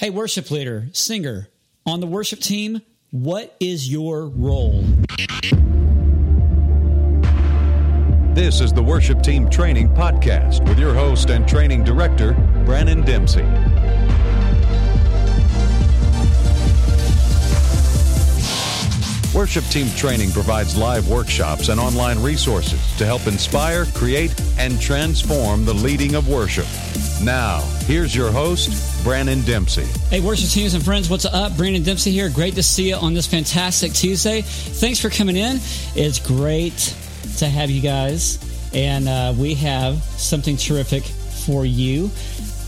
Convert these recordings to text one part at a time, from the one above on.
Hey, worship leader, singer, on the worship team, what is your role? This is the Worship Team Training Podcast with your host and training director, Brandon Dempsey. Worship Team Training provides live workshops and online resources to help inspire, create, and transform the leading of worship. Now, here's your host, Brandon Dempsey. Hey, worship teams and friends, what's up? Brandon Dempsey here. Great to see you on this fantastic Tuesday. Thanks for coming in. It's great to have you guys, and uh, we have something terrific for you.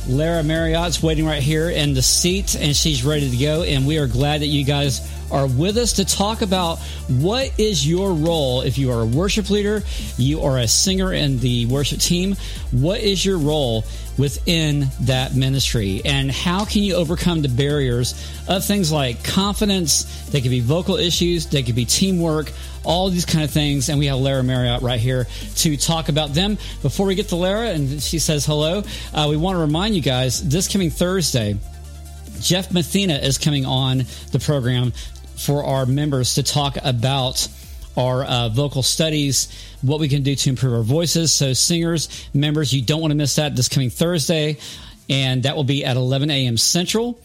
Lara Marriott's waiting right here in the seat, and she's ready to go. And we are glad that you guys are with us to talk about what is your role if you are a worship leader, you are a singer in the worship team. What is your role within that ministry, and how can you overcome the barriers of things like confidence? They could be vocal issues, they could be teamwork, all these kind of things. And we have Lara Marriott right here to talk about them. Before we get to Lara, and she says hello, uh, we want to remind you guys this coming Thursday. Jeff Mathena is coming on the program for our members to talk about our uh, vocal studies, what we can do to improve our voices. So, singers, members, you don't want to miss that this coming Thursday, and that will be at 11 a.m. Central.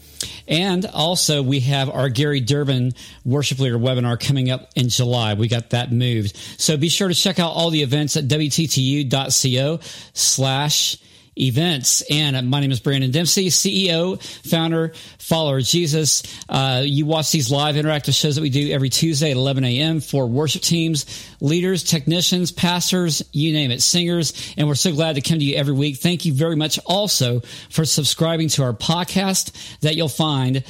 And also, we have our Gary Durbin Worship Leader webinar coming up in July. We got that moved. So be sure to check out all the events at wttu.co slash events. And my name is Brandon Dempsey, CEO, founder, follower of Jesus. Uh, you watch these live interactive shows that we do every Tuesday at 11 a.m. for worship teams, leaders, technicians, pastors, you name it, singers. And we're so glad to come to you every week. Thank you very much also for subscribing to our podcast that you'll find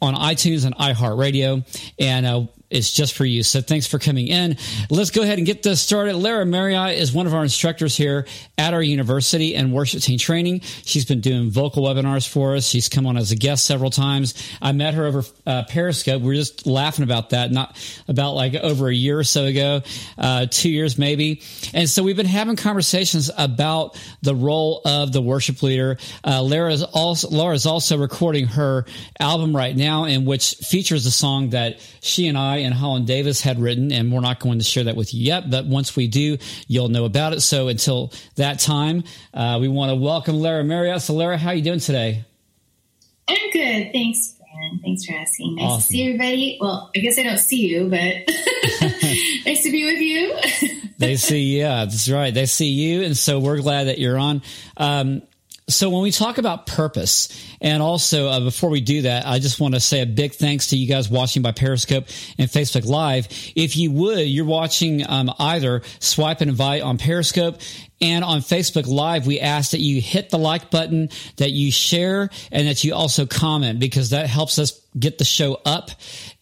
on iTunes and iHeartRadio. And uh, it's just for you. So thanks for coming in. Let's go ahead and get this started. Lara Marriott is one of our instructors here at our university and worship team training. She's been doing vocal webinars for us. She's come on as a guest several times. I met her over uh, Periscope. We are just laughing about that, not about like over a year or so ago, uh, two years maybe. And so we've been having conversations about the role of the worship leader. Uh, Lara is also, Laura is also recording her album right now in which features a song that she and I and Holland Davis had written, and we're not going to share that with you yet. But once we do, you'll know about it. So until that time, uh, we want to welcome Lara Marriott. So, Lara, how are you doing today? I'm good. Thanks, Brandon. Thanks for asking. Nice awesome. to see everybody. Well, I guess I don't see you, but nice to be with you. they see, yeah, that's right. They see you, and so we're glad that you're on. Um, so when we talk about purpose, and also uh, before we do that, I just want to say a big thanks to you guys watching by Periscope and Facebook Live. If you would, you're watching um, either Swipe and Invite on Periscope and on Facebook Live, we ask that you hit the like button, that you share, and that you also comment because that helps us get the show up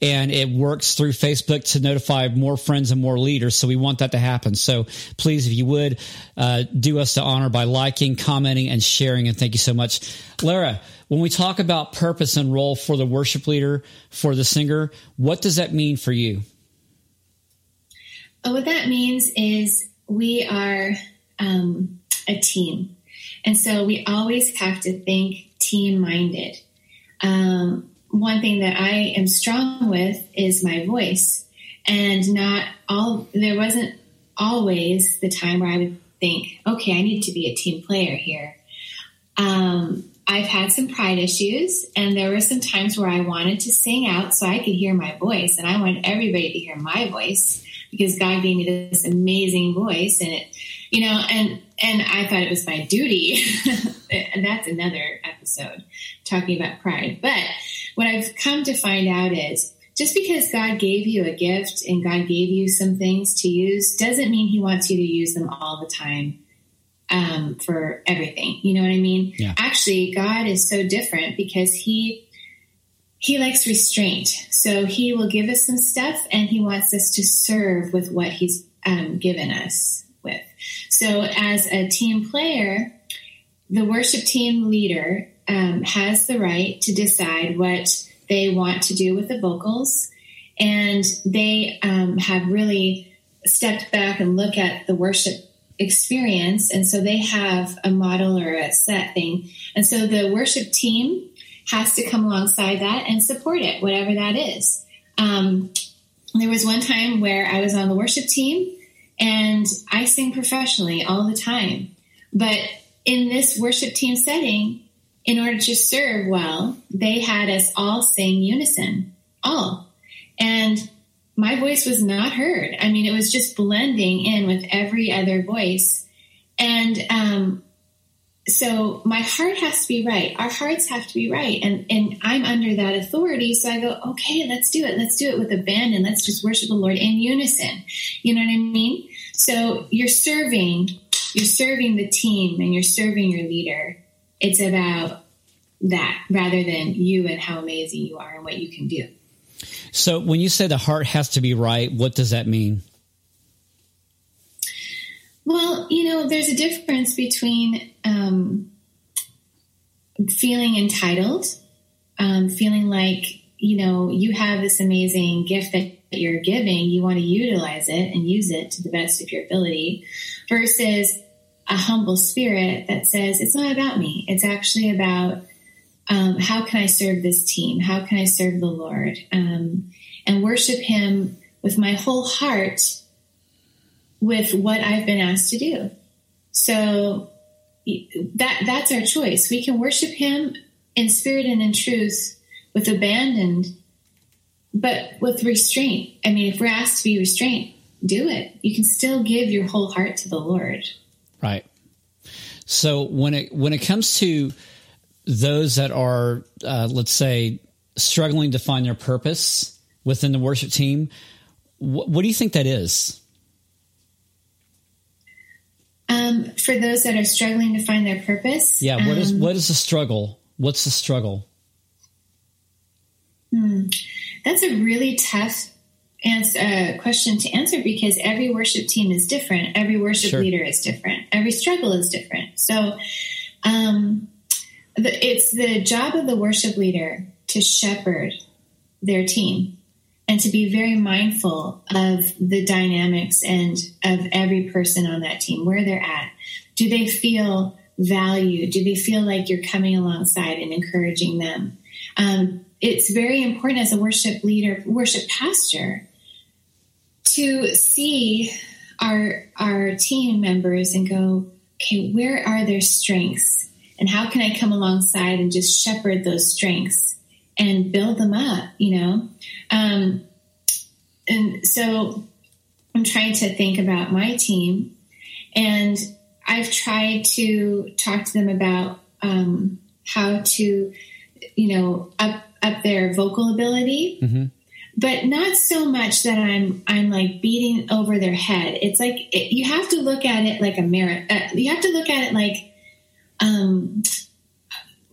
and it works through Facebook to notify more friends and more leaders. So we want that to happen. So please, if you would, uh, do us the honor by liking, commenting, and sharing. And thank you so much. Lara, when we talk about purpose and role for the worship leader, for the singer, what does that mean for you? Oh, what that means is we are um, a team. And so we always have to think team minded. Um, one thing that I am strong with is my voice. And not all, there wasn't always the time where I would think, okay, I need to be a team player here. Um, I've had some pride issues, and there were some times where I wanted to sing out so I could hear my voice, and I wanted everybody to hear my voice because God gave me this amazing voice, and it you know, and and I thought it was my duty. and that's another episode talking about pride. But what I've come to find out is just because God gave you a gift and God gave you some things to use doesn't mean He wants you to use them all the time um, for everything. You know what I mean? Yeah. Actually, God is so different because He he likes restraint. So he will give us some stuff and he wants us to serve with what he's um, given us with. So, as a team player, the worship team leader um, has the right to decide what they want to do with the vocals, and they um, have really stepped back and look at the worship experience, and so they have a model or a set thing, and so the worship team has to come alongside that and support it, whatever that is. Um, there was one time where I was on the worship team and I sing professionally all the time. But in this worship team setting, in order to serve well, they had us all sing unison, all. And my voice was not heard. I mean, it was just blending in with every other voice. And um, so my heart has to be right. Our hearts have to be right. And, and I'm under that authority. So I go, okay, let's do it. Let's do it with abandon. Let's just worship the Lord in unison. You know what I mean? So you're serving, you're serving the team and you're serving your leader. It's about that rather than you and how amazing you are and what you can do. So when you say the heart has to be right, what does that mean? Well, you know, there's a difference between um, feeling entitled, um, feeling like, you know, you have this amazing gift that you're giving, you want to utilize it and use it to the best of your ability, versus a humble spirit that says, it's not about me. It's actually about um, how can I serve this team? How can I serve the Lord? Um, and worship Him with my whole heart with what I've been asked to do. So that that's our choice. We can worship Him in spirit and in truth with abandon, but with restraint. I mean, if we're asked to be restrained, do it. You can still give your whole heart to the Lord. Right. So when it when it comes to those that are, uh, let's say, struggling to find their purpose within the worship team, wh- what do you think that is? Um, for those that are struggling to find their purpose. Yeah. What um, is what is the struggle? What's the struggle? Hmm, that's a really tough answer, uh, question to answer because every worship team is different. Every worship Sure. leader is different. Every struggle is different. So, um, the, it's the job of the worship leader to shepherd their team and to be very mindful of the dynamics and of every person on that team, where they're at. Do they feel valued? Do they feel like you're coming alongside and encouraging them? Um, it's very important as a worship leader, worship pastor, to see our our team members and go, okay, where are their strengths, and how can I come alongside and just shepherd those strengths and build them up? You know, um, and so I'm trying to think about my team, and I've tried to talk to them about um, how to, you know, up up their vocal ability, but not so much that I'm I'm like beating over their head. It's like it, you have to look at it like a mirror. Uh, you have to look at it like um,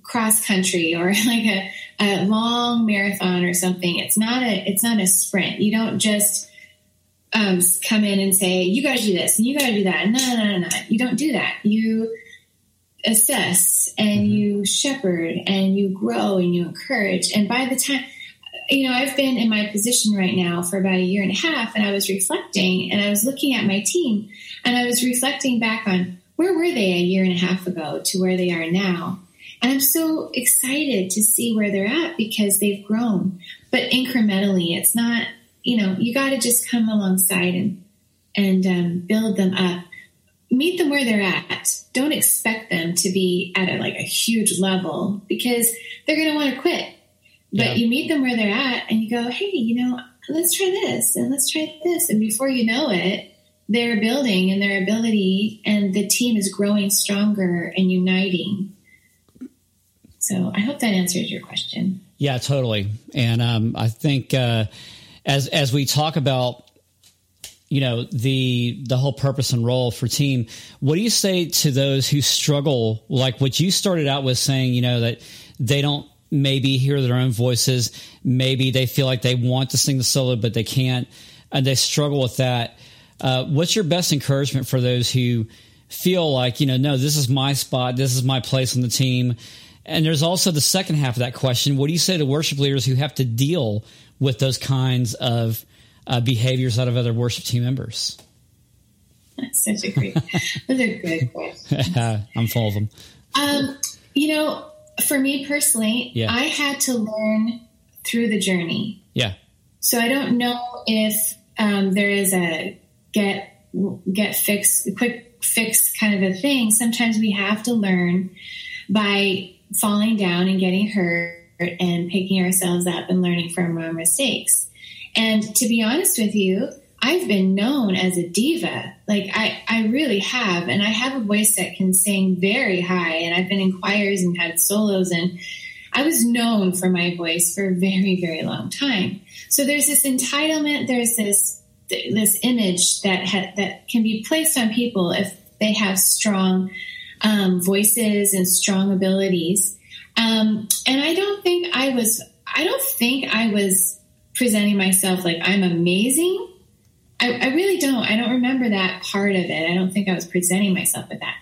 cross country or like a, a long marathon or something. It's not a it's not a sprint. You don't just um, come in and say you got to do this and you got to do that. No, no, no, no. You don't do that. You assess and you shepherd and you grow and you encourage. And by the time you know, I've been in my position right now for about a year and a half, and I was reflecting and I was looking at my team and I was reflecting back on where were they a year and a half ago to where they are now. And I'm so excited to see where they're at because they've grown, but incrementally. It's not, you know, you got to just come alongside and and um, build them up. Meet them where they're at. Don't expect them to be at a, like a huge level because they're going to want to quit. But Yeah. you meet them where they're at and you go, hey, you know, let's try this and let's try this. And before you know it, they're building and their ability and the team is growing stronger and uniting. So I hope that answers your question. Yeah, totally. And um, I think uh, as as we talk about, you know, the the whole purpose and role for team, what do you say to those who struggle, like what you started out with saying, you know, that they don't maybe hear their own voices, maybe they feel like they want to sing the solo but they can't, and they struggle with that. Uh, what's your best encouragement for those who feel like, you know, no, this is my spot, this is my place on the team? And there's also the second half of that question. What do you say to worship leaders who have to deal with those kinds of uh, behaviors out of other worship team members? That's such a great, those are good questions. I'm full of them. Um, you know, for me personally, Yeah. I had to learn through the journey. Yeah. So I don't know if um, there is a get get fix quick fix kind of a thing. Sometimes we have to learn by falling down and getting hurt and picking ourselves up and learning from our mistakes. And to be honest with you, I've been known as a diva. Like I, I really have. And I have a voice that can sing very high. And I've been in choirs and had solos and I was known for my voice for a very, very long time. So there's this entitlement. There's this, this image that ha- that can be placed on people if they have strong um, voices and strong abilities. Um, and I don't think I was, I don't think I was presenting myself like I'm amazing. I, I really don't. I don't remember that part of it. I don't think I was presenting myself with that.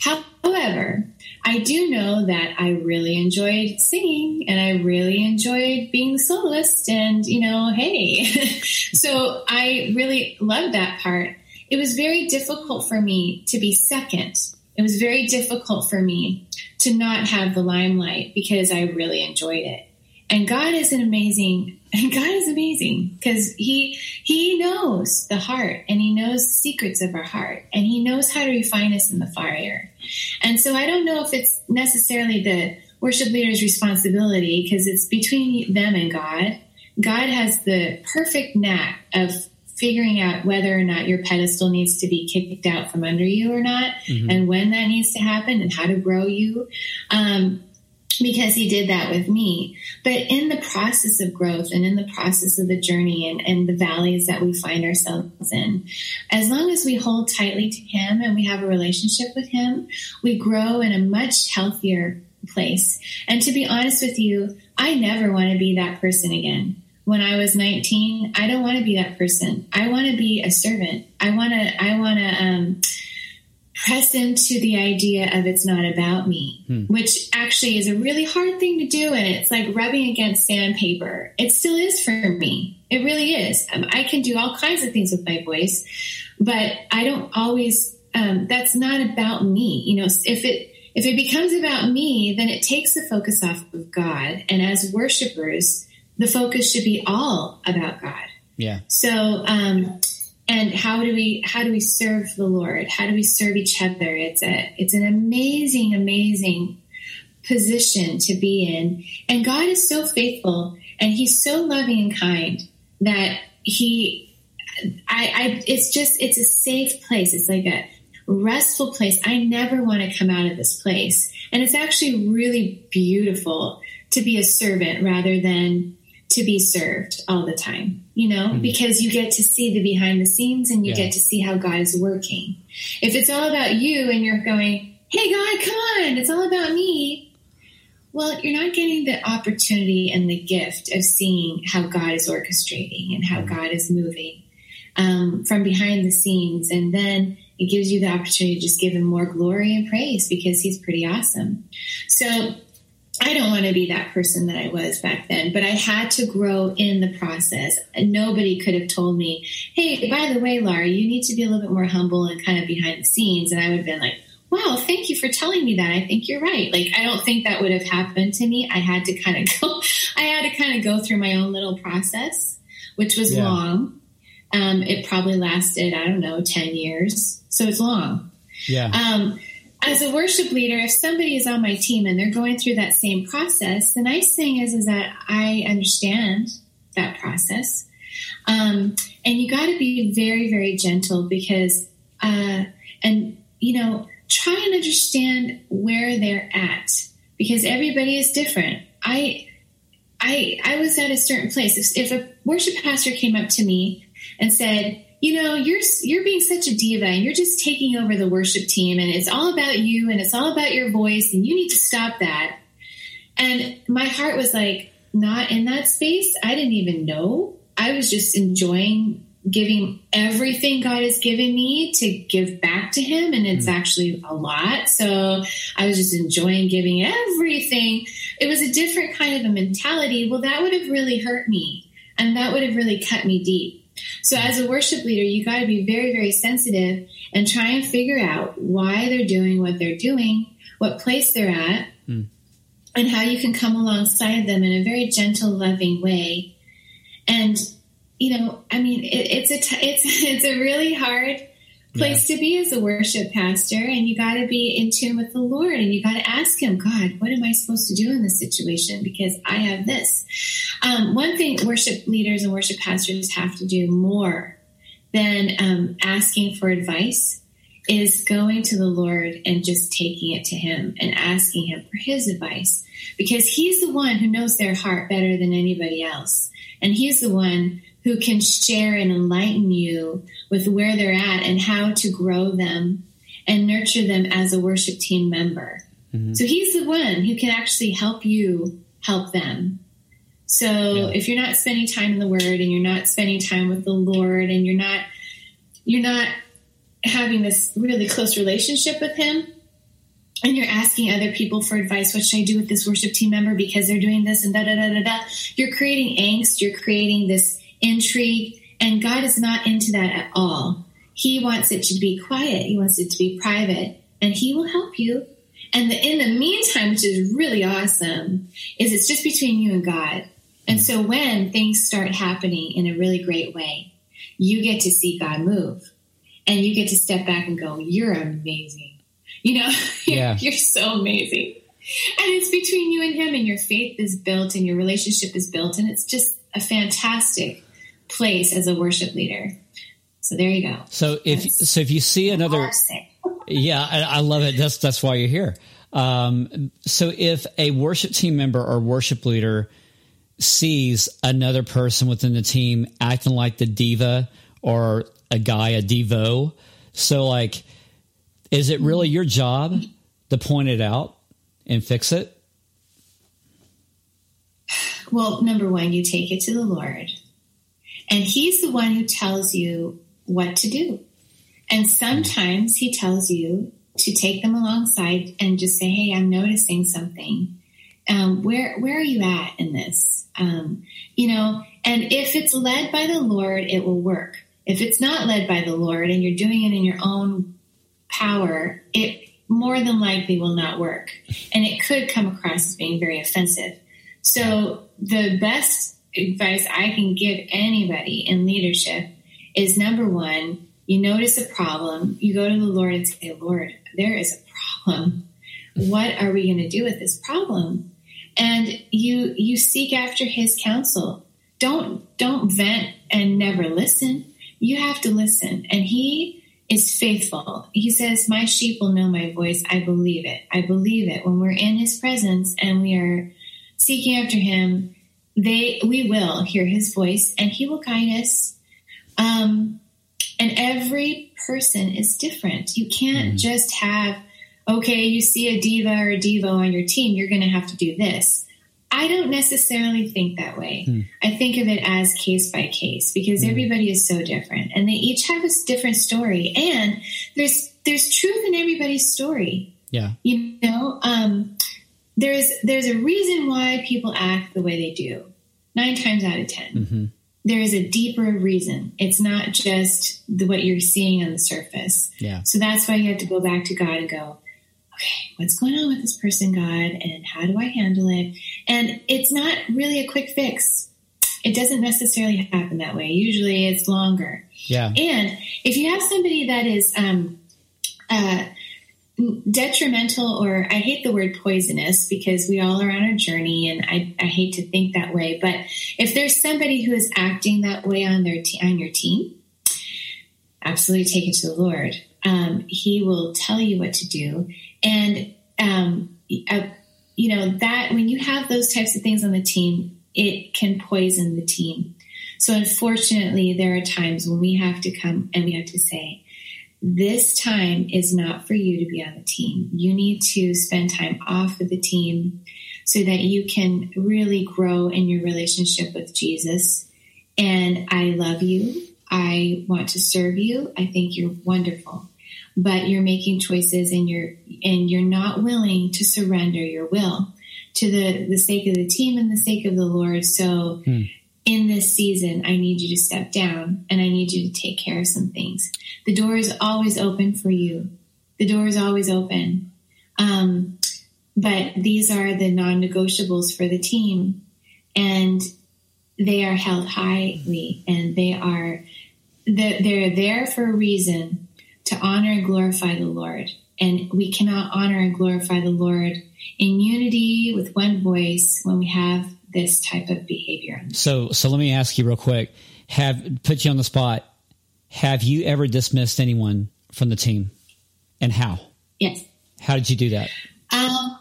However, I do know that I really enjoyed singing and I really enjoyed being the soloist and, you know, hey. so I really loved that part. It was very difficult for me to be second. It was very difficult for me to not have the limelight because I really enjoyed it. And God is an amazing, God is amazing because he, he knows the heart and he knows the secrets of our heart and he knows how to refine us in the fire. And so I don't know if it's necessarily the worship leader's responsibility because it's between them and God. God has the perfect knack of figuring out whether or not your pedestal needs to be kicked out from under you or not, and when that needs to happen, and how to grow you. Um, because he did that with me. But in the process of growth and in the process of the journey and, and the valleys that we find ourselves in, as long as we hold tightly to him and we have a relationship with him, we grow in a much healthier place. And to be honest with you, I never want to be that person again. When I was 19, I don't want to be that person. I want to be a servant. I want to, I want to, um, press into the idea of it's not about me, which actually is a really hard thing to do. And it's like rubbing against sandpaper. It still is for me. It really is. Um, I can do all kinds of things with my voice, but I don't always, um, that's not about me. You know, if it, if it becomes about me, then it takes the focus off of God. And as worshipers, the focus should be all about God. Yeah. So, um, and how do we how do we serve the Lord? How do we serve each other? It's a it's an amazing, amazing position to be in. And God is so faithful and He's so loving and kind that He I, I it's just it's a safe place. It's like a restful place. I never want to come out of this place. And it's actually really beautiful to be a servant rather than to be served all the time, you know, because you get to see the behind the scenes and you Yeah. get to see how God is working. If it's all about you and you're going, hey, God, come on, it's all about me. Well, you're not getting the opportunity and the gift of seeing how God is orchestrating and how God is moving um, from behind the scenes. And then it gives you the opportunity to just give him more glory and praise because he's pretty awesome. So I don't want to be that person that I was back then, but I had to grow in the process. And nobody could have told me, hey, by the way, Laura, you need to be a little bit more humble and kind of behind the scenes. And I would have been like, wow, thank you for telling me that. I think you're right. Like, I don't think that would have happened to me. I had to kind of go, I had to kind of go through my own little process, which was Yeah. long. Um, it probably lasted, I don't know, 10 years. So it's long. Yeah. Um, as a worship leader, if somebody is on my team and they're going through that same process, the nice thing is is that I understand that process, um, and you got to be very very gentle because, uh, and you know, try and understand where they're at because everybody is different. I I I was at a certain place. If, if a worship pastor came up to me and said, "You know, you're you're being such a diva, and you're just taking over the worship team, and it's all about you, and it's all about your voice, and you need to stop that," and my heart was like, not in that space. I didn't even know. I was just enjoying giving everything God has given me to give back to Him, and it's mm. actually a lot. So I was just enjoying giving everything. It was a different kind of a mentality. Well, that would have really hurt me, and that would have really cut me deep. So as a worship leader, you got to be very, very sensitive and try and figure out why they're doing what they're doing, what place they're at, hmm. and how you can come alongside them in a very gentle, loving way. And you know, I mean, it, it's a t- it's it's a really hard place yeah. to be as a worship pastor, and you got to be in tune with the Lord, and you got to ask Him, God, what am I supposed to do in this situation? Because I have this. Um, one thing worship leaders and worship pastors have to do more than um, asking for advice is going to the Lord and just taking it to Him and asking Him for His advice because He's the one who knows their heart better than anybody else. And He's the one who can share and enlighten you with where they're at and how to grow them and nurture them as a worship team member. Mm-hmm. So He's the one who can actually help you help them. So yeah. if you're not spending time in the Word and you're not spending time with the Lord and you're not you're not having this really close relationship with him and you're asking other people for advice what should i do with this worship team member because they're doing this and da da da da da you're creating angst you're creating this intrigue and god is not into that at all he wants it to be quiet he wants it to be private and he will help you and the, in the meantime which is really awesome is it's just between you and god and so when things start happening in a really great way you get to see god move and you get to step back and go, "You're amazing." You know, yeah. you're so amazing. And it's between you and him, and your faith is built, and your relationship is built, and it's just a fantastic place as a worship leader. So there you go. So if that's so, if you see another, yeah, I, I, love it. That's that's why you're here. Um, so if a worship team member or worship leader sees another person within the team acting like the diva or a guy, a Devo. So, like, is it really your job to point it out and fix it? Well, number one, you take it to the Lord, and He's the one who tells you what to do. And sometimes He tells you to take them alongside and just say, "Hey, I'm noticing something. Um, where where are you at in this? Um, you know." And if it's led by the Lord, it will work. If it's not led by the Lord and you're doing it in your own power, it more than likely will not work. And it could come across as being very offensive. So the best advice I can give anybody in leadership is number one, you notice a problem, you go to the Lord and say, Lord, there is a problem. What are we going to do with this problem? And you you seek after his counsel. Don't don't vent and never listen you have to listen. And he is faithful. He says, My sheep will know my voice. I believe it. I believe it. When we're in his presence and we are seeking after him, they we will hear his voice and he will guide us. Um, and every person is different. You can't mm. just have, okay, you see a diva or a devo on your team, you're going to have to do this. I don't necessarily think that way. Hmm. I think of it as case by case because hmm. everybody is so different and they each have a different story and there's there's truth in everybody's story. Yeah. You know, um, there's there's a reason why people act the way they do. 9 times out of 10. Mm-hmm. There is a deeper reason. It's not just the, what you're seeing on the surface. Yeah. So that's why you have to go back to God and go, okay, what's going on with this person, God, and how do I handle it? And it's not really a quick fix. It doesn't necessarily happen that way. Usually it's longer. Yeah. And if you have somebody that is um, uh, detrimental, or I hate the word poisonous because we all are on a journey, and I, I hate to think that way. But if there's somebody who is acting that way on their te- on your team, absolutely take it to the Lord. Um, he will tell you what to do. And, um, uh, you know, that when you have those types of things on the team, it can poison the team. So unfortunately, there are times when we have to come and we have to say, this time is not for you to be on the team. You need to spend time off of the team so that you can really grow in your relationship with Jesus. And I love you. I want to serve you. I think you're wonderful but you're making choices and you're and you're not willing to surrender your will to the the sake of the team and the sake of the Lord. So hmm. In this season, I need you to step down and I need you to take care of some things. The door is always open for you. The door is always open. Um, but these are the non negotiables for the team. And they are held highly and they are they're there for a reason to honor and glorify the Lord. And we cannot honor and glorify the Lord in unity with one voice when we have this type of behavior. So, so let me ask you real quick. Have put you on the spot. Have you ever dismissed anyone from the team, and how? Yes. How did you do that? Um,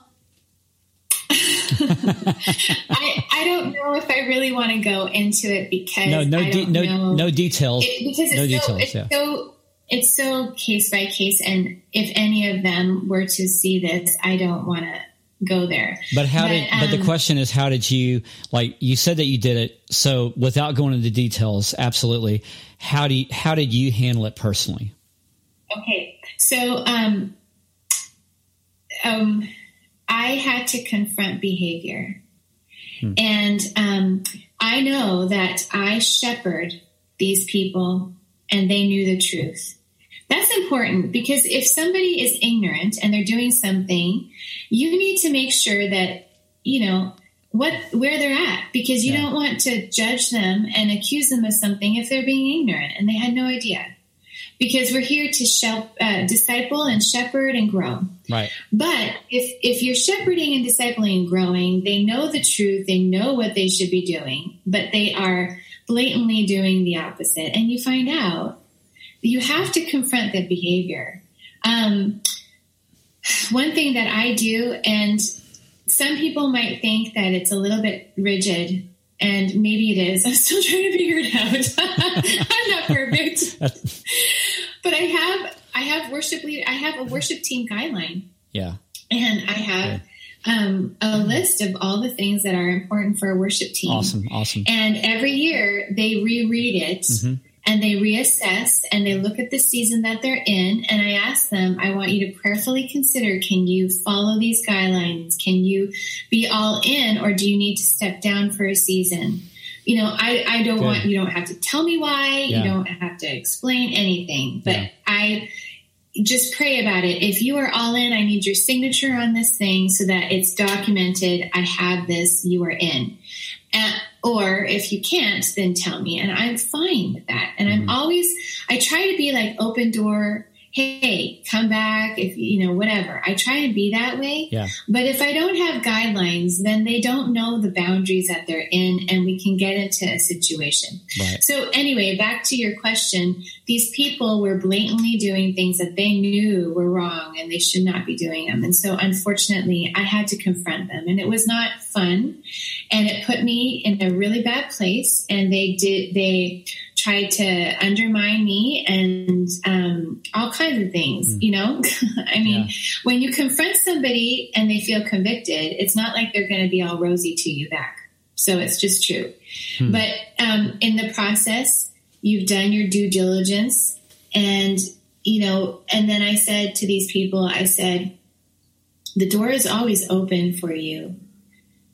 I, I don't know if I really want to go into it because no no de- no know. no details it, because it's no so, it's yeah. so it's so case by case and if any of them were to see this I don't want to go there but how but, did um, but the um, question is how did you like you said that you did it so without going into details absolutely how do you, how did you handle it personally okay so um um I had to confront behavior. Hmm. And um, I know that I shepherd these people and they knew the truth. That's important because if somebody is ignorant and they're doing something, you need to make sure that, you know, what where they're at because you yeah. don't want to judge them and accuse them of something if they're being ignorant and they had no idea because we're here to shep- uh, disciple and shepherd and grow. Right. But if if you're shepherding and discipling and growing, they know the truth, they know what they should be doing, but they are blatantly doing the opposite, and you find out you have to confront the behavior. Um, one thing that I do, and some people might think that it's a little bit rigid, and maybe it is. I'm still trying to figure it out. I'm not perfect. but I have I have worship lead I have a worship team guideline. Yeah. And I have um, a list of all the things that are important for a worship team. Awesome, awesome. And every year they reread it mm-hmm. And they reassess and they look at the season that they're in. And I ask them, I want you to prayerfully consider can you follow these guidelines? Can you be all in or do you need to step down for a season? you know, I, I don't want, you don't have to tell me why, yeah. you don't have to explain anything, but yeah. I just pray about it. If you are all in, I need your signature on this thing so that it's documented. I have this, you are in. Uh, or if you can't, then tell me. And I'm fine with that. And mm-hmm. I'm always, I try to be like open door hey, come back if you know whatever. I try and be that way. Yeah. But if I don't have guidelines, then they don't know the boundaries that they're in and we can get into a situation. Right. So anyway, back to your question, these people were blatantly doing things that they knew were wrong and they should not be doing them. And so unfortunately, I had to confront them and it was not fun and it put me in a really bad place and they did they tried to undermine me and um, all kinds of things, mm. you know? I mean, yeah. when you confront somebody and they feel convicted, it's not like they're going to be all rosy to you back. So it's just true. Hmm. But um, in the process, you've done your due diligence. And, you know, and then I said to these people, I said, the door is always open for you.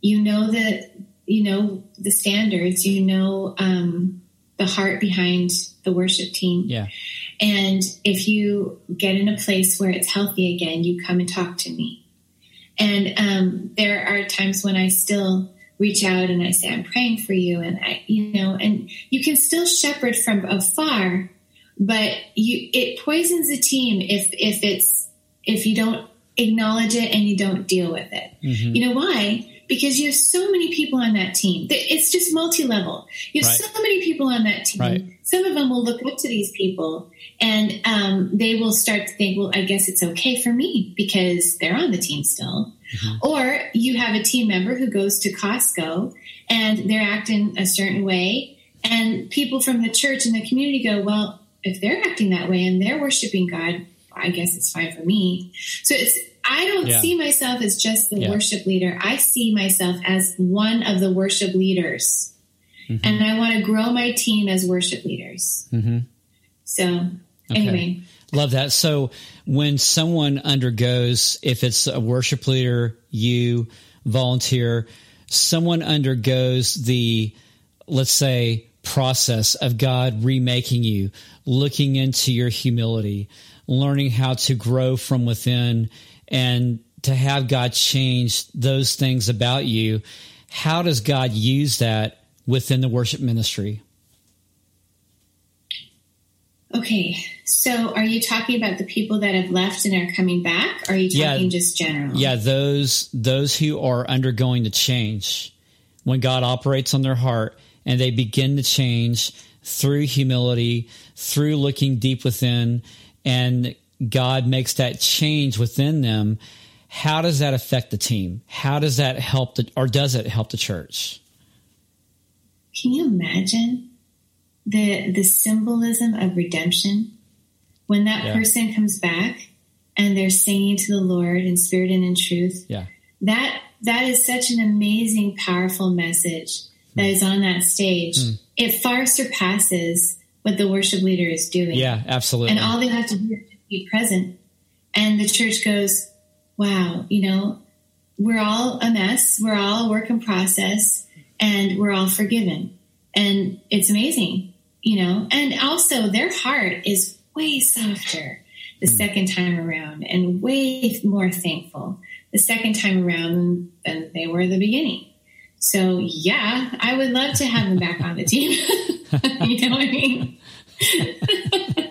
You know the, you know, the standards, you know, um, the heart behind the worship team. Yeah. And if you get in a place where it's healthy again, you come and talk to me. And um, there are times when I still reach out and I say, I'm praying for you. And I, you know, and you can still shepherd from afar, but you, it poisons the team if, if it's, if you don't acknowledge it and you don't deal with it. Mm-hmm. You know why? Because you have so many people on that team. It's just multi-level. You have right. so many people on that team. Right. Some of them will look up to these people and um, they will start to think, well, I guess it's okay for me because they're on the team still. Mm-hmm. Or you have a team member who goes to Costco and they're acting a certain way and people from the church and the community go, well, if they're acting that way and they're worshiping God, I guess it's fine for me. So it's I don't yeah. see myself as just the yeah. worship leader. I see myself as one of the worship leaders. Mm-hmm. And I want to grow my team as worship leaders. Mm-hmm. So, okay. anyway. Love that. So, when someone undergoes, if it's a worship leader, you volunteer, someone undergoes the, let's say, process of God remaking you, looking into your humility, learning how to grow from within and to have God change those things about you, how does God use that within the worship ministry? Okay, so are you talking about the people that have left and are coming back? Or are you talking yeah, just general? Yeah, those those who are undergoing the change when God operates on their heart and they begin to change through humility, through looking deep within, and God makes that change within them. How does that affect the team? How does that help the, or does it help the church? Can you imagine the the symbolism of redemption when that yeah. person comes back and they're singing to the Lord in spirit and in truth. Yeah. That that is such an amazing, powerful message that mm. is on that stage. Mm. It far surpasses what the worship leader is doing. Yeah, absolutely. And all they have to do is be present. And the church goes, Wow, you know, we're all a mess, we're all a work in process, and we're all forgiven. And it's amazing you know, and also their heart is way softer the mm. second time around and way more thankful the second time around than they were the beginning. So yeah, I would love to have them back on the team. you know what I mean?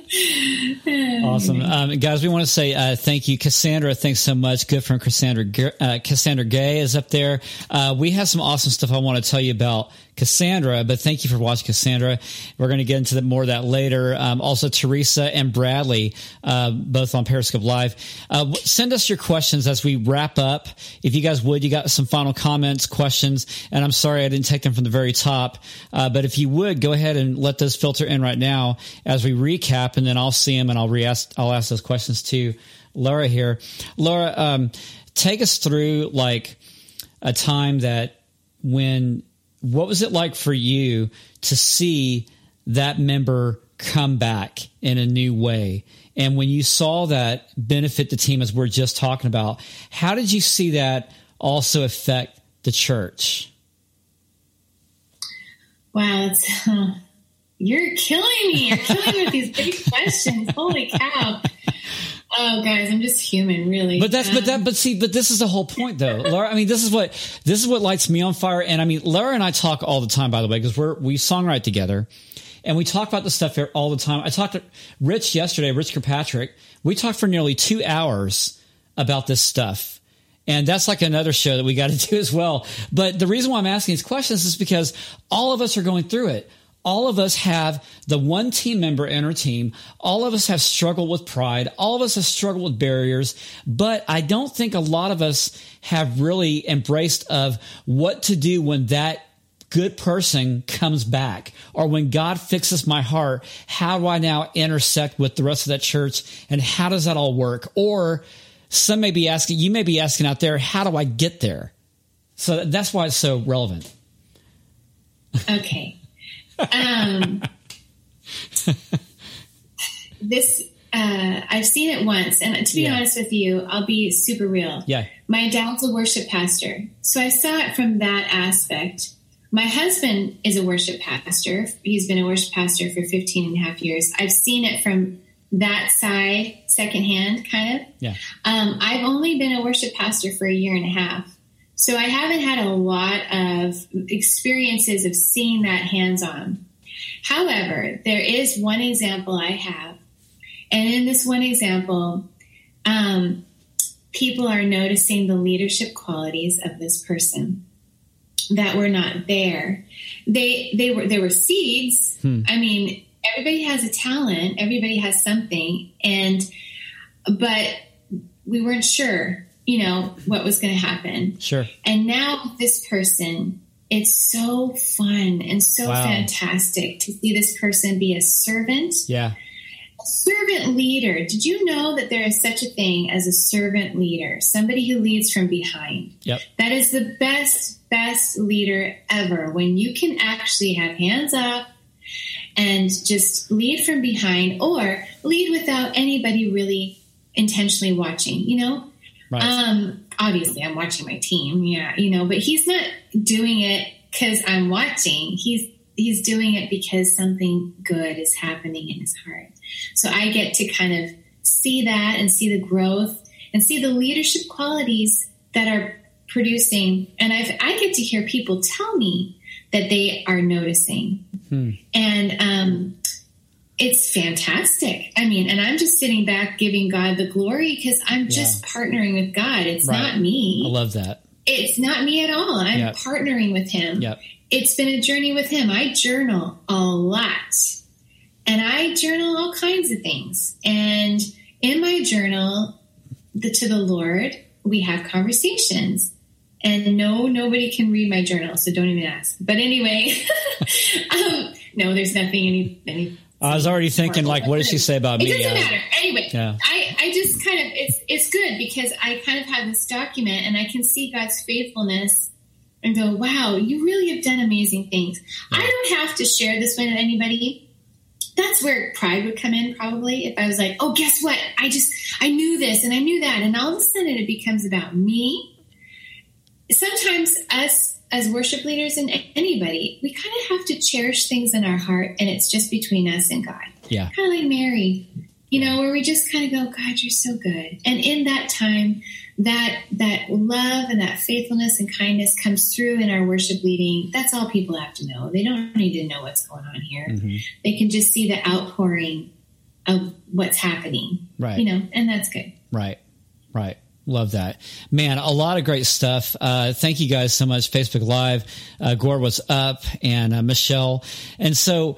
awesome, um, guys. We want to say uh, thank you, Cassandra. Thanks so much. Good friend Cassandra. Uh, Cassandra Gay is up there. Uh, we have some awesome stuff I want to tell you about Cassandra, but thank you for watching, Cassandra. We're going to get into the, more of that later. Um, also, Teresa and Bradley, uh, both on Periscope Live. Uh, send us your questions as we wrap up. If you guys would, you got some final comments, questions, and I'm sorry I didn't take them from the very top, uh, but if you would, go ahead and let those filter in right now as we recap, and then I'll see them and I'll re-ask, I'll ask those questions to Laura here. Laura, um, take us through like a time that when what was it like for you to see that member come back in a new way? And when you saw that benefit the team, as we're just talking about, how did you see that also affect the church? Wow, uh, you're killing me. You're killing me with these big questions. Holy cow. Oh, guys, I'm just human, really. But that's, um, but that, but see, but this is the whole point, though, Laura. I mean, this is what this is what lights me on fire. And I mean, Laura and I talk all the time, by the way, because we're we songwrite together, and we talk about this stuff here all the time. I talked to Rich yesterday, Rich Kirkpatrick. We talked for nearly two hours about this stuff. And that's like another show that we got to do as well. But the reason why I'm asking these questions is because all of us are going through it all of us have the one team member in our team. All of us have struggled with pride. All of us have struggled with barriers, but I don't think a lot of us have really embraced of what to do when that good person comes back or when God fixes my heart. How do I now intersect with the rest of that church and how does that all work? Or some may be asking, you may be asking out there, how do I get there? So that's why it's so relevant. Okay um, this uh, I've seen it once, and to be yeah. honest with you, I'll be super real. Yeah, my dad's a worship pastor, so I saw it from that aspect. My husband is a worship pastor. He's been a worship pastor for 15 and a half years. I've seen it from that side, secondhand, kind of. Yeah. Um, I've only been a worship pastor for a year and a half. So I haven't had a lot of experiences of seeing that hands on. However, there is one example I have. And in this one example, um, people are noticing the leadership qualities of this person that were not there. They they were there were seeds. Hmm. I mean, everybody has a talent, everybody has something, and but we weren't sure you know, what was going to happen. Sure. And now this person, it's so fun and so wow. fantastic to see this person be a servant. Yeah. A servant leader. Did you know that there is such a thing as a servant leader? Somebody who leads from behind. Yep. That is the best, best leader ever. When you can actually have hands up and just lead from behind or lead without anybody really intentionally watching, you know? Right. Um, obviously, I'm watching my team. Yeah, you know, but he's not doing it because I'm watching. He's he's doing it because something good is happening in his heart. So I get to kind of see that and see the growth and see the leadership qualities that are producing. And I've, I get to hear people tell me that they are noticing. Hmm. And um, it's fantastic. I mean, and I'm just sitting back giving God the glory because I'm yeah. just partnering with God. It's right. not me. I love that. It's not me at all. I'm yep. partnering with Him. Yep. It's been a journey with Him. I journal a lot. And I journal all kinds of things. And in my journal, the, to the Lord, we have conversations. And no, nobody can read my journal, so don't even ask. But anyway, um, no, there's nothing any, any I was already thinking, like, what does she say about it me? It doesn't uh, matter. Anyway, yeah. I, I just kind of, it's, it's good because I kind of have this document and I can see God's faithfulness and go, wow, you really have done amazing things. Yeah. I don't have to share this with anybody. That's where pride would come in, probably. If I was like, oh, guess what? I just, I knew this and I knew that. And all of a sudden it becomes about me. Sometimes us as worship leaders and anybody, we kind of have to cherish things in our heart and it's just between us and God. Yeah. Kind of like Mary, you know, where we just kind of go, God, you're so good. And in that time, that that love and that faithfulness and kindness comes through in our worship leading. That's all people have to know. They don't need to know what's going on here. Mm-hmm. They can just see the outpouring of what's happening. Right. You know, and that's good. Right. Right. Love that. Man, a lot of great stuff. Uh, thank you guys so much. Facebook Live, uh, Gore was up and uh, Michelle. And so,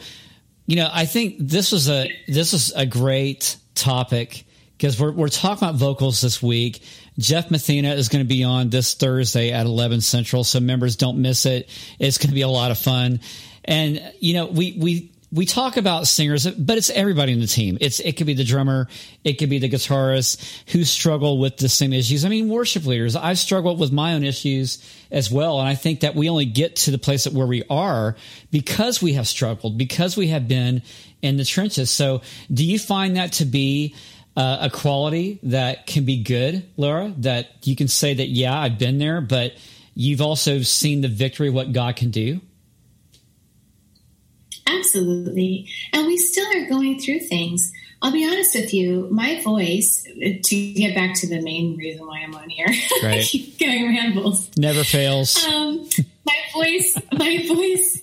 you know, I think this was a, this was a great topic because we're, we're talking about vocals this week. Jeff Mathena is going to be on this Thursday at 11 Central. So members don't miss it. It's going to be a lot of fun. And, you know, we, we, we talk about singers, but it's everybody in the team. It's it could be the drummer, it could be the guitarist who struggle with the same issues. I mean, worship leaders. I've struggled with my own issues as well, and I think that we only get to the place that where we are because we have struggled, because we have been in the trenches. So, do you find that to be uh, a quality that can be good, Laura? That you can say that, yeah, I've been there, but you've also seen the victory, what God can do. Absolutely. And we still are going through things. I'll be honest with you, my voice, to get back to the main reason why I'm on here, right. I keep going rambles. Never fails. Um, my voice, my voice,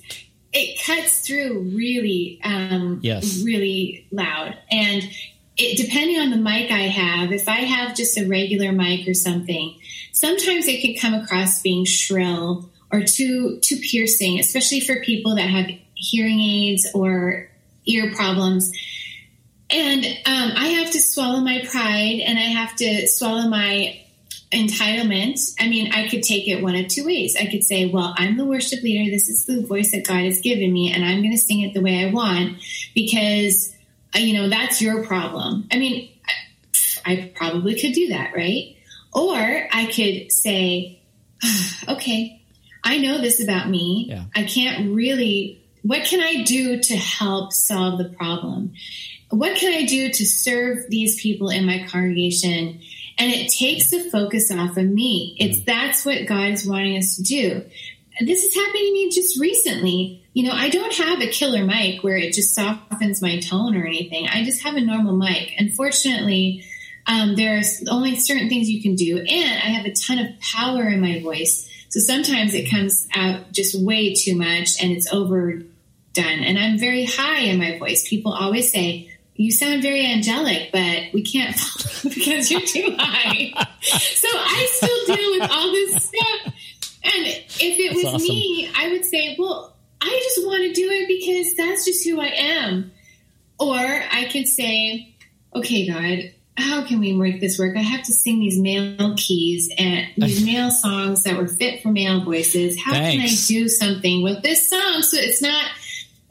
it cuts through really, um, yes. really loud. And it, depending on the mic I have, if I have just a regular mic or something, sometimes it can come across being shrill or too too piercing, especially for people that have hearing aids or ear problems. And um, I have to swallow my pride and I have to swallow my entitlement. I mean, I could take it one of two ways. I could say, well, I'm the worship leader. This is the voice that God has given me, and I'm going to sing it the way I want because, uh, you know, that's your problem. I mean, I probably could do that, right? Or I could say, okay, I know this about me. Yeah. I can't really what can I do to help solve the problem? What can I do to serve these people in my congregation? And it takes the focus off of me. It's mm. that's what God's wanting us to do. This is happening to me just recently. You know, I don't have a killer mic where it just softens my tone or anything. I just have a normal mic. Unfortunately, um, there's only certain things you can do, and I have a ton of power in my voice. So sometimes it comes out just way too much and it's over done. And I'm very high in my voice. People always say, you sound very angelic, but we can't follow because you're too high. so I still deal with all this stuff. And if it was awesome. me, I would say, well, I just want to do it because that's just who I am. Or I could say, okay, God, how can we make this work? I have to sing these male keys and these male songs that were fit for male voices. How Thanks. can I do something with this song so it's not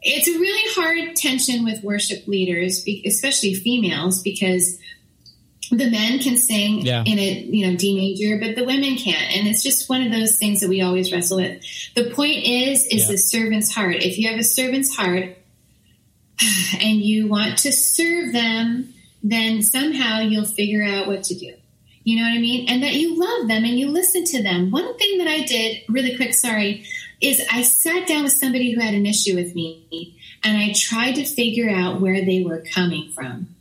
it's a really hard tension with worship leaders, especially females, because the men can sing yeah. in a you know D major, but the women can't, and it's just one of those things that we always wrestle with. The point is, is yeah. the servant's heart. If you have a servant's heart and you want to serve them, then somehow you'll figure out what to do. You know what I mean? And that you love them and you listen to them. One thing that I did really quick, sorry, is I sat down with somebody who had an issue with me and I tried to figure out where they were coming from.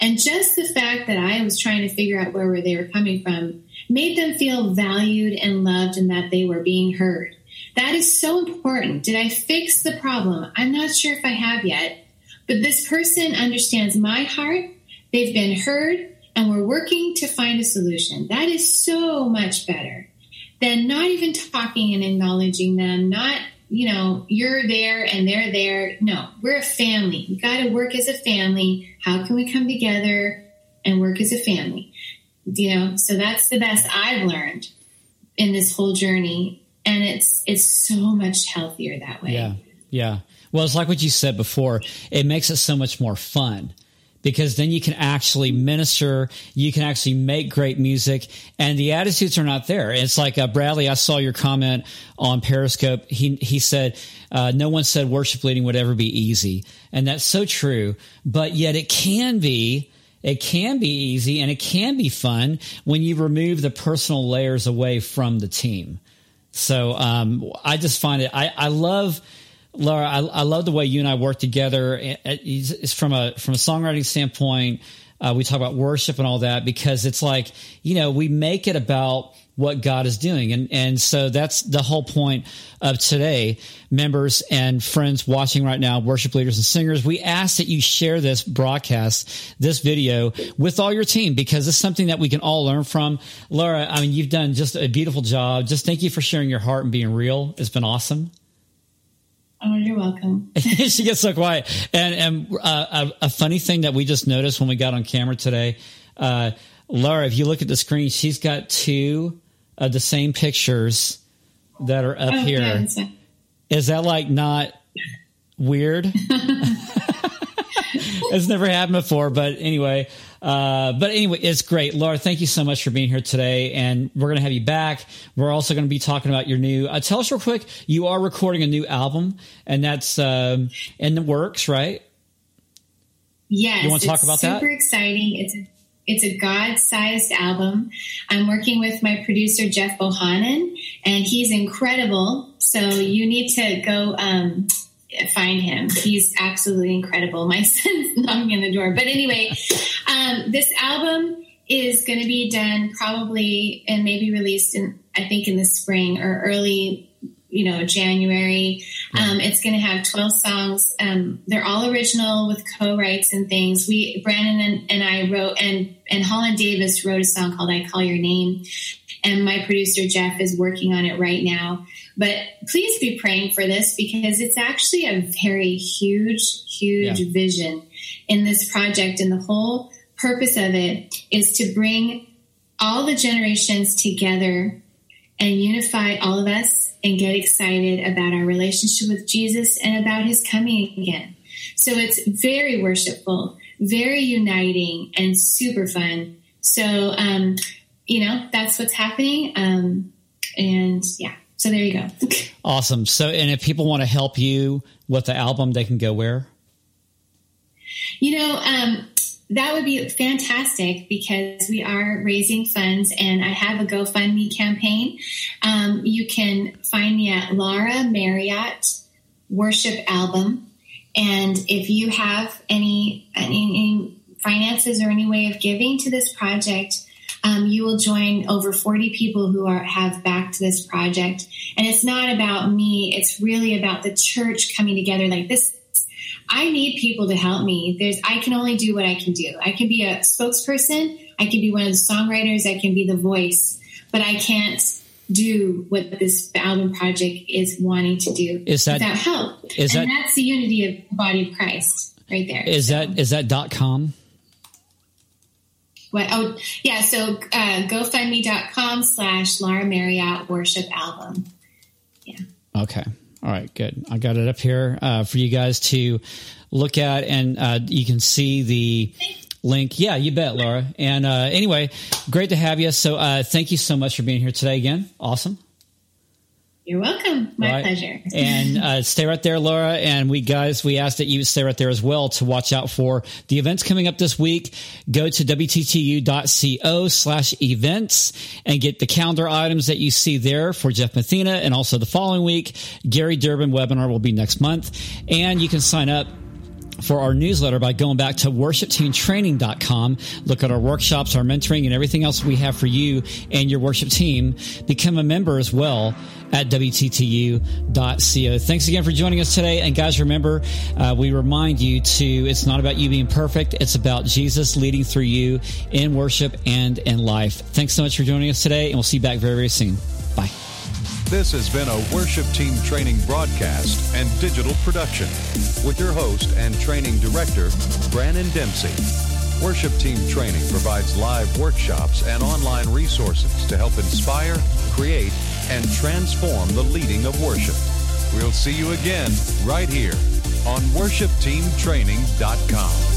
And just the fact that I was trying to figure out where they were coming from made them feel valued and loved and that they were being heard. That is so important. Did I fix the problem? I'm not sure if I have yet, but this person understands my heart. They've been heard and we're working to find a solution. That is so much better than not even talking and acknowledging them, not you know, you're there and they're there. No, we're a family. We got to work as a family. How can we come together and work as a family? You know, so that's the best I've learned in this whole journey. And it's, it's so much healthier that way. Yeah. Yeah. Well, it's like what you said before. It makes it so much more fun because then you can actually minister, you can actually make great music, and the attitudes are not there. It's like uh, Bradley. I saw your comment on Periscope. He he said uh, no one said worship leading would ever be easy, and that's so true. But yet it can be. It can be easy and it can be fun when you remove the personal layers away from the team. So um, I just find it. I, I love Laura, I, I, love the way you and I work together. It's from a from a songwriting standpoint. Uh, we talk about worship and all that because it's like you know we make it about what God is doing, and and so that's the whole point of today. Members and friends watching right now, worship leaders and singers, we ask that you share this broadcast, this video with all your team because it's something that we can all learn from. Laura, I mean, you've done just a beautiful job. Just thank you for sharing your heart and being real. It's been awesome. Oh, you're welcome. she gets so quiet. And, and uh, a, a, funny thing that we just noticed when we got on camera today, uh, Laura, if you look at the screen, she's got two of the same pictures that are up oh, here. Is that like not weird? it's never happened before, but anyway, uh, but anyway, it's great. Laura, thank you so much for being here today. And we're going to have you back. We're also going to be talking about your new, uh, tell us real quick, you are recording a new album and that's um, in the works, right? Yes. You want to talk about super that? Super exciting. It's a it's a God-sized album. I'm working with my producer Jeff Bohannon, and he's incredible. So you need to go um, find him. He's absolutely incredible. My son's knocking on the door. But anyway, um, this album is going to be done probably and maybe released in, I think, in the spring or early, you know, January. Um, it's going to have 12 songs. Um, they're all original with co-writes and things. We, Brandon and, and I wrote, and, and Holland Davis wrote a song called I Call Your Name. And my producer, Jeff, is working on it right now. But please be praying for this because it's actually a very huge, huge yeah. vision in this project. And the whole purpose of it is to bring all the generations together and unify all of us and get excited about our relationship with Jesus and about his coming again. So it's very worshipful, very uniting, and super fun. So, um, you know, that's what's happening. Um, and yeah. So there you go. awesome. So, and if people want to help you with the album, they can go where? You know, um, that would be fantastic because we are raising funds and I have a GoFundMe campaign. Um, you can find me at Laura Marriott Worship Album. And if you have any, any, any finances or any way of giving to this project, um, you will join over 40 people who are have backed this project. And it's not about me; it's really about the church coming together. Like this, I need people to help me. There's, I can only do what I can do. I can be a spokesperson. I can be one of the songwriters. I can be the voice, but I can't do what this album project is wanting to do is that, without help. Is and that, that's the unity of the body of Christ right there. Is so. that is that dot com? What? Oh, yeah. So uh, GoFundMe.com slash Laura Marriott Worship Album. Yeah. Okay. All right. Good. I got it up here uh, for you guys to look at, and uh, you can see the link. Yeah, you bet, Laura. And uh, anyway, great to have you. So uh, thank you so much for being here today again. Awesome. You're welcome. My right. pleasure. and uh, stay right there, Laura. And we guys, we ask that you stay right there as well to watch out for the events coming up this week. Go to wttu.co slash events and get the calendar items that you see there for Jeff Mathena. And also the following week, Gary Durbin webinar will be next month. And you can sign up for our newsletter by going back to worshipteamtraining.com. Look at our workshops, our mentoring, and everything else we have for you and your worship team. Become a member as well at WTTU.co. Thanks again for joining us today. And guys, remember, uh, we remind you to, it's not about you being perfect. It's about Jesus leading through you in worship and in life. Thanks so much for joining us today, and we'll see you back very, very soon. Bye. This has been a worship team training broadcast and digital production with your host and training director, Brandon Dempsey. Worship Team Training provides live workshops and online resources to help inspire, create, and transform the leading of worship. We'll see you again right here on worshipteamtraining.com.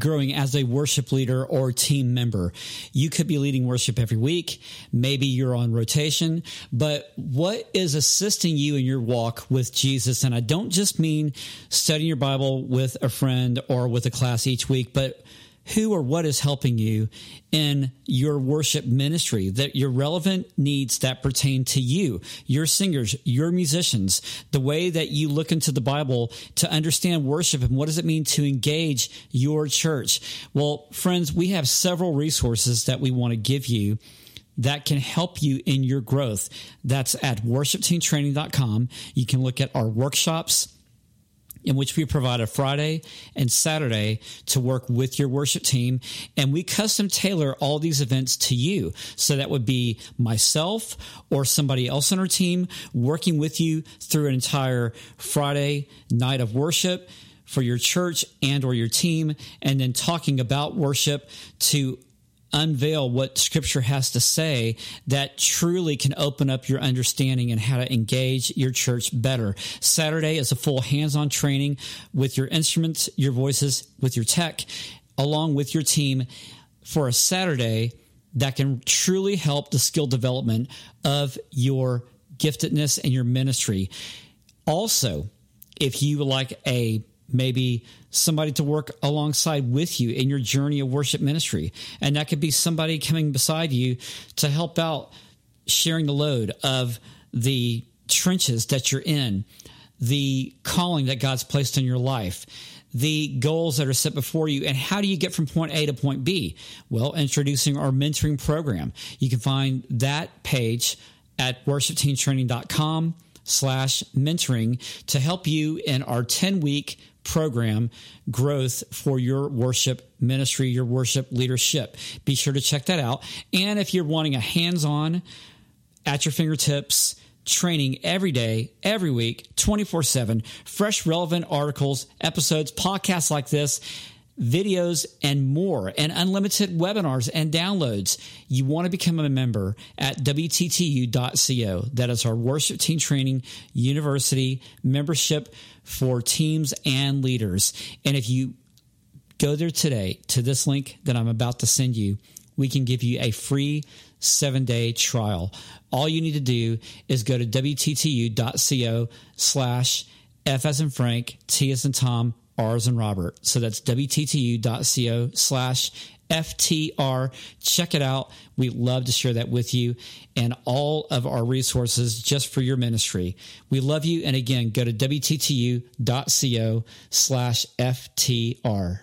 growing as a worship leader or team member. You could be leading worship every week. Maybe you're on rotation, but what is assisting you in your walk with Jesus? And I don't just mean studying your Bible with a friend or with a class each week, but who or what is helping you in your worship ministry that your relevant needs that pertain to you, your singers, your musicians, the way that you look into the Bible to understand worship and what does it mean to engage your church. Well, friends, we have several resources that we want to give you that can help you in your growth. That's at worshipteamtraining.com. You can look at our workshops in which we provide a Friday and Saturday to work with your worship team. And we custom tailor all these events to you. So that would be myself or somebody else on our team working with you through an entire Friday night of worship for your church and or your team and then talking about worship to unveil what scripture has to say that truly can open up your understanding and how to engage your church better. Saturday is a full hands-on training with your instruments, your voices, with your tech, along with your team for a Saturday that can truly help the skill development of your giftedness and your ministry. Also, if you like a maybe somebody to work alongside with you in your journey of worship ministry. And that could be somebody coming beside you to help out sharing the load of the trenches that you're in, the calling that God's placed in your life, the goals that are set before you, and how do you get from point A to point B? Well, introducing our mentoring program. You can find that page at worshipteamtraining.com slash mentoring to help you in our 10 week program growth for your worship ministry, your worship leadership. Be sure to check that out. And if you're wanting a hands on, at your fingertips, training every day, every week, 24 7, fresh, relevant articles, episodes, podcasts like this videos, and more, and unlimited webinars and downloads. You want to become a member at WTTU.co. That is our worship team training university membership for teams and leaders. And if you go there today to this link that I'm about to send you, we can give you a free seven day trial. All you need to do is go to WTTU.co slash F as in Frank, T as in Tom, R's and Robert. So that's WTTU.co slash FTR. Check it out. We love to share that with you and all of our resources just for your ministry. We love you. And again, go to WTTU.co slash FTR.